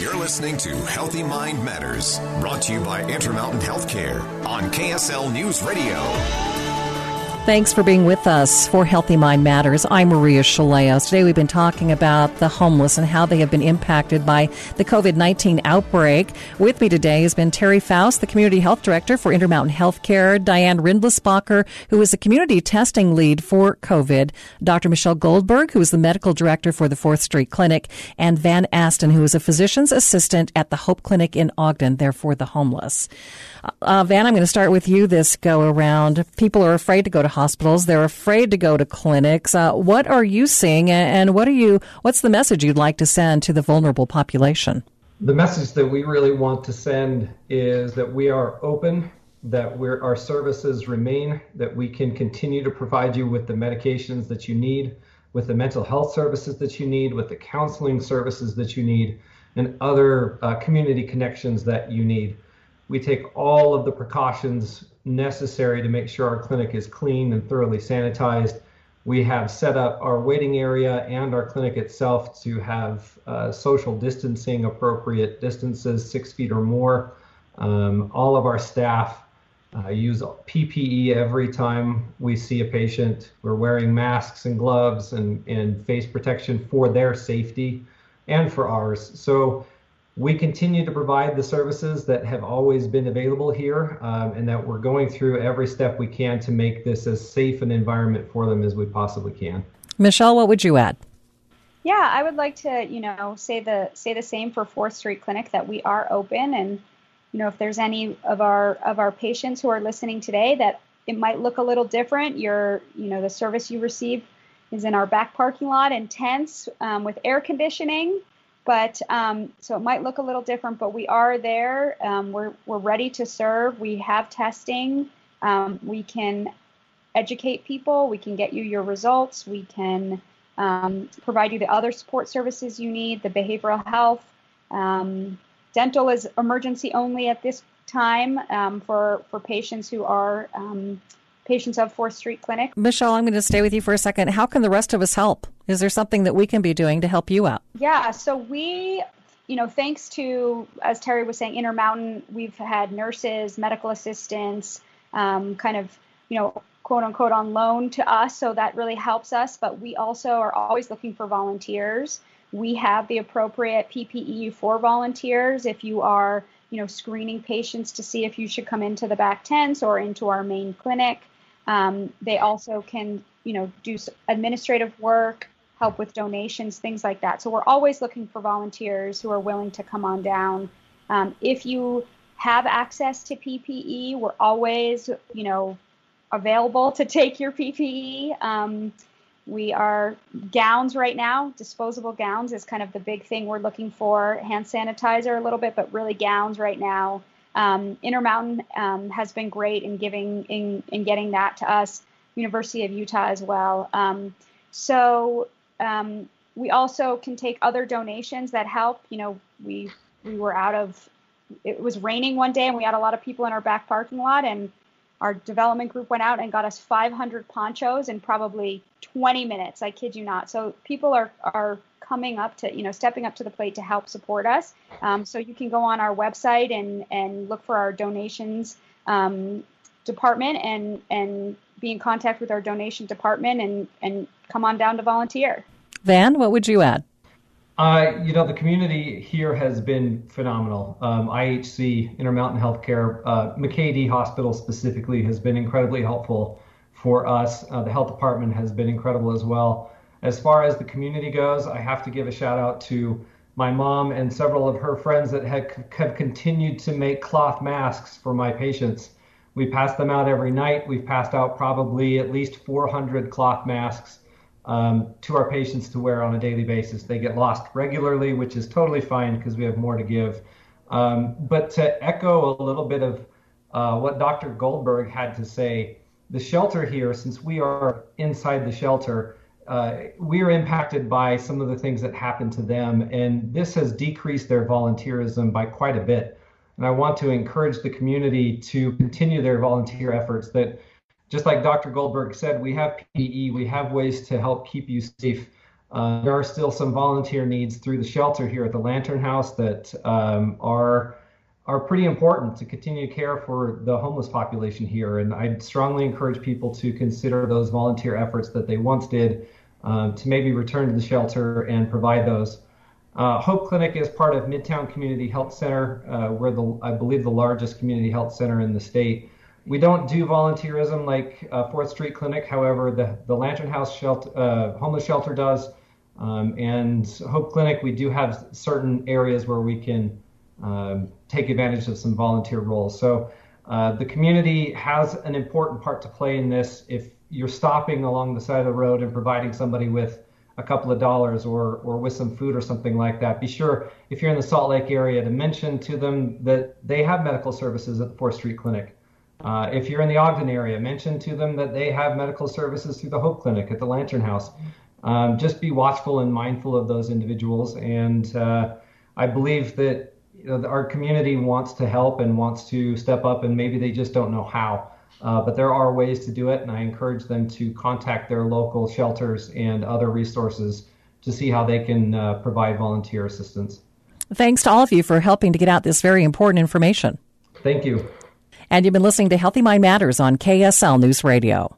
You're listening to Healthy Mind Matters, brought to you by Intermountain Healthcare on KSL News Radio. Thanks for being with us for Healthy Mind Matters. I'm Maria Shilaos. Today we've been talking about the homeless and how they have been impacted by the COVID 19 outbreak. With me today has been Terry Faust, the Community Health Director for Intermountain Healthcare, Diane Rindlisbacher, who is the Community Testing Lead for COVID, Dr. Michelle Goldberg, who is the Medical Director for the Fourth Street Clinic, and Van Aston, who is a Physician's Assistant at the Hope Clinic in Ogden, there for the homeless. Uh, Van, I'm going to start with you this go around. People are afraid to go to hospitals. They're afraid to go to clinics. Uh, what are you seeing, and what are you? What's the message you'd like to send to the vulnerable population? The message that we really want to send is that we are open, that our services remain, that we can continue to provide you with the medications that you need, with the mental health services that you need, with the counseling services that you need, and other uh, community connections that you need. We take all of the precautions necessary to make sure our clinic is clean and thoroughly sanitized. We have set up our waiting area and our clinic itself to have uh, social distancing, appropriate distances, six feet or more. Um, all of our staff uh, use PPE every time we see a patient. We're wearing masks and gloves and, and face protection for their safety and for ours. So we continue to provide the services that have always been available here um, and that we're going through every step we can to make this as safe an environment for them as we possibly can. Michelle, what would you add? Yeah, I would like to, you know, say the say the same for Fourth Street Clinic that we are open and you know, if there's any of our of our patients who are listening today that it might look a little different, your you know, the service you receive is in our back parking lot in tents um, with air conditioning but um, so it might look a little different, but we are there. Um, we're, we're ready to serve. We have testing. Um, we can educate people. We can get you your results. We can um, provide you the other support services you need, the behavioral health. Um, dental is emergency only at this time um, for, for patients who are patients of Fourth Street Clinic. Michelle, I'm going to stay with you for a second. How can the rest of us help? Is there something that we can be doing to help you out? Yeah, so we, you know, thanks to, as Terry was saying, Intermountain, we've had nurses, medical assistants, um, kind of, you know, quote unquote on loan to us. So that really helps us. But we also are always looking for volunteers. We have the appropriate PPE for volunteers. If you are, you know, screening patients to see if you should come into the back tents or into our main clinic. Um, they also can, you know, do administrative work, help with donations, things like that. So we're always looking for volunteers who are willing to come on down. Um, if you have access to PPE, we're always, you know, available to take your PPE. Um, we are gowns right now. Disposable gowns is kind of the big thing we're looking for. Hand sanitizer a little bit, but really gowns right now. Um, Intermountain um, has been great in giving in, in getting that to us. University of Utah as well. Um, so um, we also can take other donations that help. You know, we we were out of. It was raining one day, and we had a lot of people in our back parking lot, and our development group went out and got us 500 ponchos in probably 20 minutes. I kid you not. So people are are coming up to, you know, stepping up to the plate to help support us. Um, so you can go on our website and, and look for our donations um, department and, and be in contact with our donation department and, and come on down to volunteer. Van, what would you add? Uh, you know, the community here has been phenomenal. Um, IHC, Intermountain Healthcare, uh, McKay-Dee Hospital specifically has been incredibly helpful for us. Uh, the health department has been incredible as well. As far as the community goes, I have to give a shout out to my mom and several of her friends that have, have continued to make cloth masks for my patients. We pass them out every night. We've passed out probably at least 400 cloth masks um, to our patients to wear on a daily basis. They get lost regularly, which is totally fine because we have more to give. Um, but to echo a little bit of uh, what Dr. Goldberg had to say, the shelter here, since we are inside the shelter, uh, we are impacted by some of the things that happen to them, and this has decreased their volunteerism by quite a bit. And I want to encourage the community to continue their volunteer efforts. That, just like Dr. Goldberg said, we have PPE, we have ways to help keep you safe. Uh, there are still some volunteer needs through the shelter here at the Lantern House that um, are are pretty important to continue to care for the homeless population here. And I strongly encourage people to consider those volunteer efforts that they once did um, to maybe return to the shelter and provide those. Uh, Hope Clinic is part of Midtown Community Health Center. Uh, the, I believe, the largest community health center in the state. We don't do volunteerism like uh, Fourth Street Clinic. However, the, the Lantern House shelter, uh, homeless shelter does. Um, and Hope Clinic, we do have certain areas where we can um, take advantage of some volunteer roles. So uh, the community has an important part to play in this. If you're stopping along the side of the road and providing somebody with a couple of dollars or, or with some food or something like that, be sure if you're in the Salt Lake area to mention to them that they have medical services at the 4th Street Clinic. Uh, if you're in the Ogden area, mention to them that they have medical services through the Hope Clinic at the Lantern House. Um, just be watchful and mindful of those individuals. And uh, I believe that you know, our community wants to help and wants to step up, and maybe they just don't know how. Uh, but there are ways to do it, and I encourage them to contact their local shelters and other resources to see how they can uh, provide volunteer assistance. Thanks to all of you for helping to get out this very important information. Thank you. And you've been listening to Healthy Mind Matters on KSL News Radio.